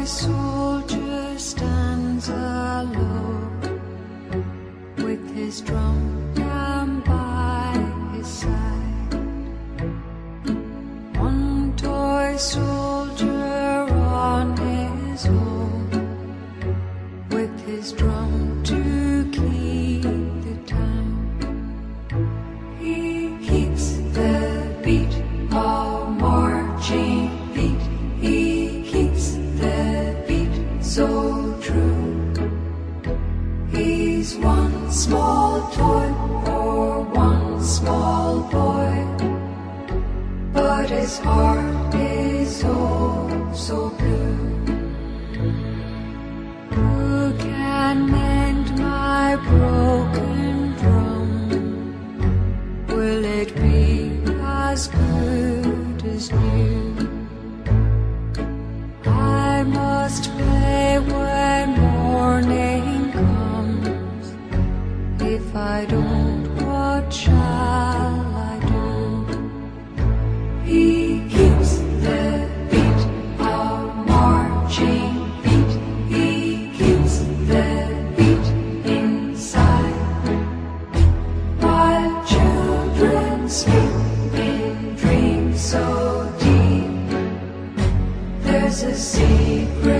thy soldier stands alone with his drum down by his side. One toy soldier on his own with his drum to keep the time. He keeps the beat of He's one small toy for one small boy, but his heart is oh so blue. Who can mend my broken drum? Will it be as good as new? I must there's a secret